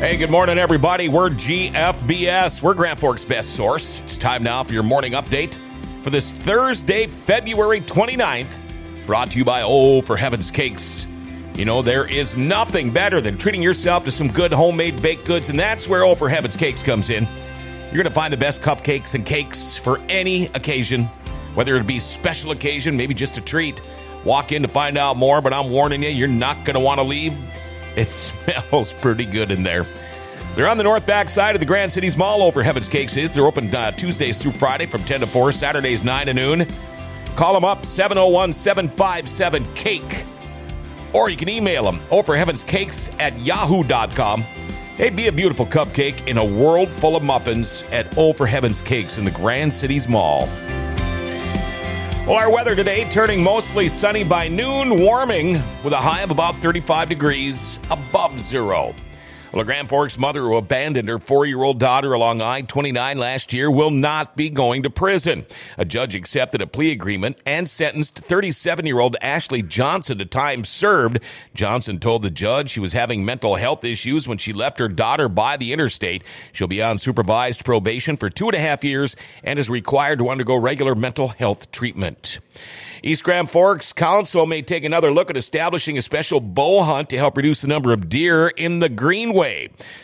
Hey, good morning, everybody. We're GFBS. We're Grand Forks' best source. It's time now for your morning update for this Thursday, February 29th, brought to you by Oh for Heaven's Cakes. You know, there is nothing better than treating yourself to some good homemade baked goods, and that's where Oh for Heaven's Cakes comes in. You're going to find the best cupcakes and cakes for any occasion, whether it be special occasion, maybe just a treat. Walk in to find out more, but I'm warning you, you're not going to want to leave it smells pretty good in there. They're on the north back side of the Grand Cities Mall over Heaven's Cakes is. They're open uh, Tuesdays through Friday from 10 to 4, Saturdays 9 to noon. Call them up 701 757 Cake. Or you can email them over Heaven's Cakes at yahoo.com. Hey, be a beautiful cupcake in a world full of muffins at for Heaven's Cakes in the Grand Cities Mall. Well, our weather today turning mostly sunny by noon, warming with a high of about 35 degrees above zero. Well, a Grand Forks mother who abandoned her four year old daughter along I 29 last year will not be going to prison. A judge accepted a plea agreement and sentenced 37 year old Ashley Johnson to time served. Johnson told the judge she was having mental health issues when she left her daughter by the interstate. She'll be on supervised probation for two and a half years and is required to undergo regular mental health treatment. East Grand Forks Council may take another look at establishing a special bow hunt to help reduce the number of deer in the Greenway.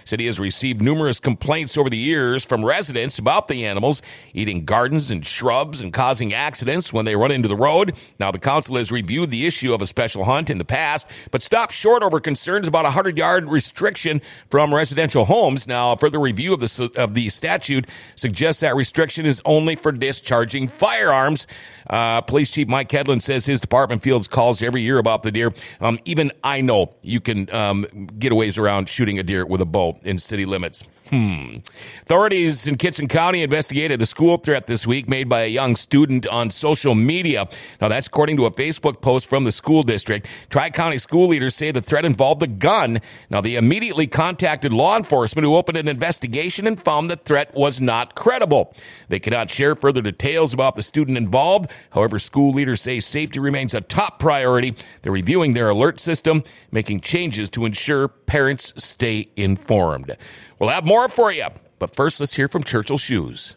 City has received numerous complaints over the years from residents about the animals eating gardens and shrubs and causing accidents when they run into the road. Now, the council has reviewed the issue of a special hunt in the past, but stopped short over concerns about a 100 yard restriction from residential homes. Now, a further review of the, of the statute suggests that restriction is only for discharging firearms. Uh, Police Chief Mike Hedlund says his department fields calls every year about the deer. Um, even I know you can um, get around shooting a deer with a bow in city limits. Hmm. Authorities in Kittson County investigated a school threat this week made by a young student on social media. Now, that's according to a Facebook post from the school district. Tri County school leaders say the threat involved a gun. Now, they immediately contacted law enforcement, who opened an investigation and found the threat was not credible. They cannot share further details about the student involved. However, school leaders say safety remains a top priority. They're reviewing their alert system, making changes to ensure parents stay informed. We'll have more for you, but first let's hear from Churchill Shoes.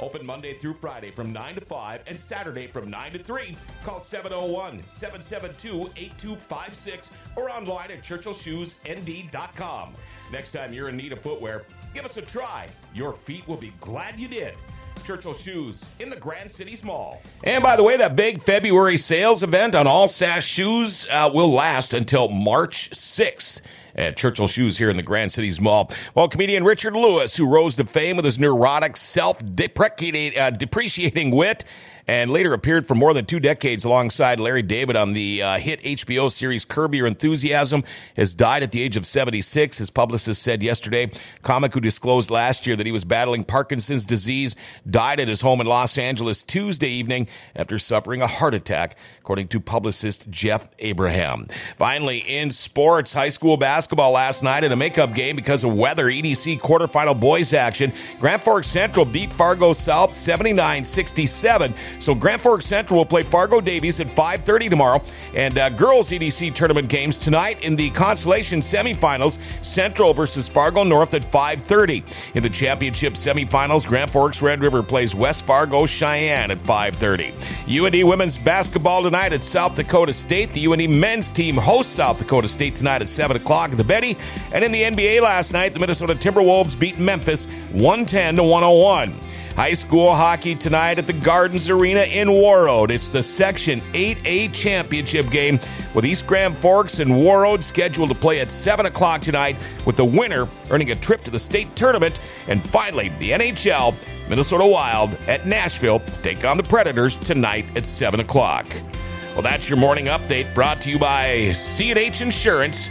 Open Monday through Friday from 9 to 5 and Saturday from 9 to 3. Call 701 772 8256 or online at churchillshoesnd.com. Next time you're in need of footwear, give us a try. Your feet will be glad you did. Churchill Shoes in the Grand Cities Mall. And by the way, that big February sales event on all SAS shoes uh, will last until March 6th at Churchill Shoes here in the Grand Cities Mall. Well, comedian Richard Lewis, who rose to fame with his neurotic, self-depreciating uh, depreciating wit, and later appeared for more than two decades alongside Larry David on the uh, hit HBO series Curb Your Enthusiasm, has died at the age of 76. His publicist said yesterday, comic who disclosed last year that he was battling Parkinson's disease died at his home in Los Angeles Tuesday evening after suffering a heart attack, according to publicist Jeff Abraham. Finally, in sports, high school basketball last night in a makeup game because of weather, EDC quarterfinal boys action. Grand Forks Central beat Fargo South 79 67. So Grand Forks Central will play Fargo Davies at 5:30 tomorrow, and uh, girls EDC tournament games tonight in the consolation semifinals. Central versus Fargo North at 5:30. In the championship semifinals, Grand Forks Red River plays West Fargo Cheyenne at 5:30. UND women's basketball tonight at South Dakota State. The UND men's team hosts South Dakota State tonight at 7 o'clock at the Betty. And in the NBA last night, the Minnesota Timberwolves beat Memphis 110 to 101. High school hockey tonight at the Gardens Arena in Warroad. It's the Section 8A championship game with East Grand Forks and Warroad scheduled to play at 7 o'clock tonight, with the winner earning a trip to the state tournament. And finally, the NHL, Minnesota Wild at Nashville to take on the Predators tonight at 7 o'clock. Well, that's your morning update brought to you by C&H Insurance.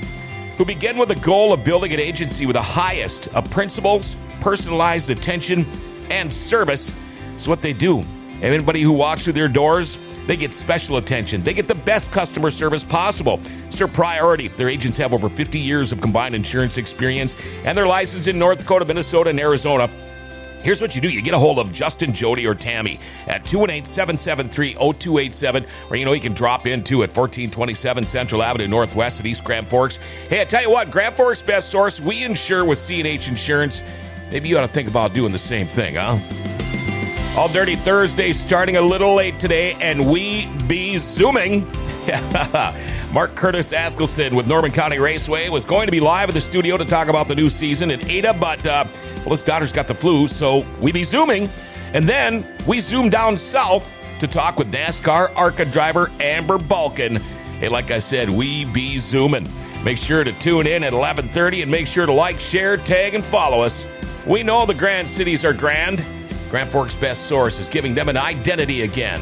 who begin with the goal of building an agency with the highest of principles, personalized attention, and service. Is what they do. Anybody who walks through their doors, they get special attention. They get the best customer service possible. Their priority. Their agents have over 50 years of combined insurance experience, and they're licensed in North Dakota, Minnesota, and Arizona. Here's what you do you get a hold of Justin, Jody, or Tammy at 218 773 0287, or you know, you can drop in too at 1427 Central Avenue Northwest at East Grand Forks. Hey, I tell you what, Grand Forks Best Source, we insure with CNH Insurance. Maybe you ought to think about doing the same thing, huh? All Dirty Thursday starting a little late today, and we be zooming. Mark Curtis Askelson with Norman County Raceway was going to be live in the studio to talk about the new season at Ada, but uh, well, his daughter's got the flu, so we be zooming. And then we zoom down south to talk with NASCAR ARCA driver Amber Balcaen. Hey, like I said, we be zooming. Make sure to tune in at 11:30 and make sure to like, share, tag, and follow us. We know the Grand Cities are grand. Grand Forks Best Source is giving them an identity again.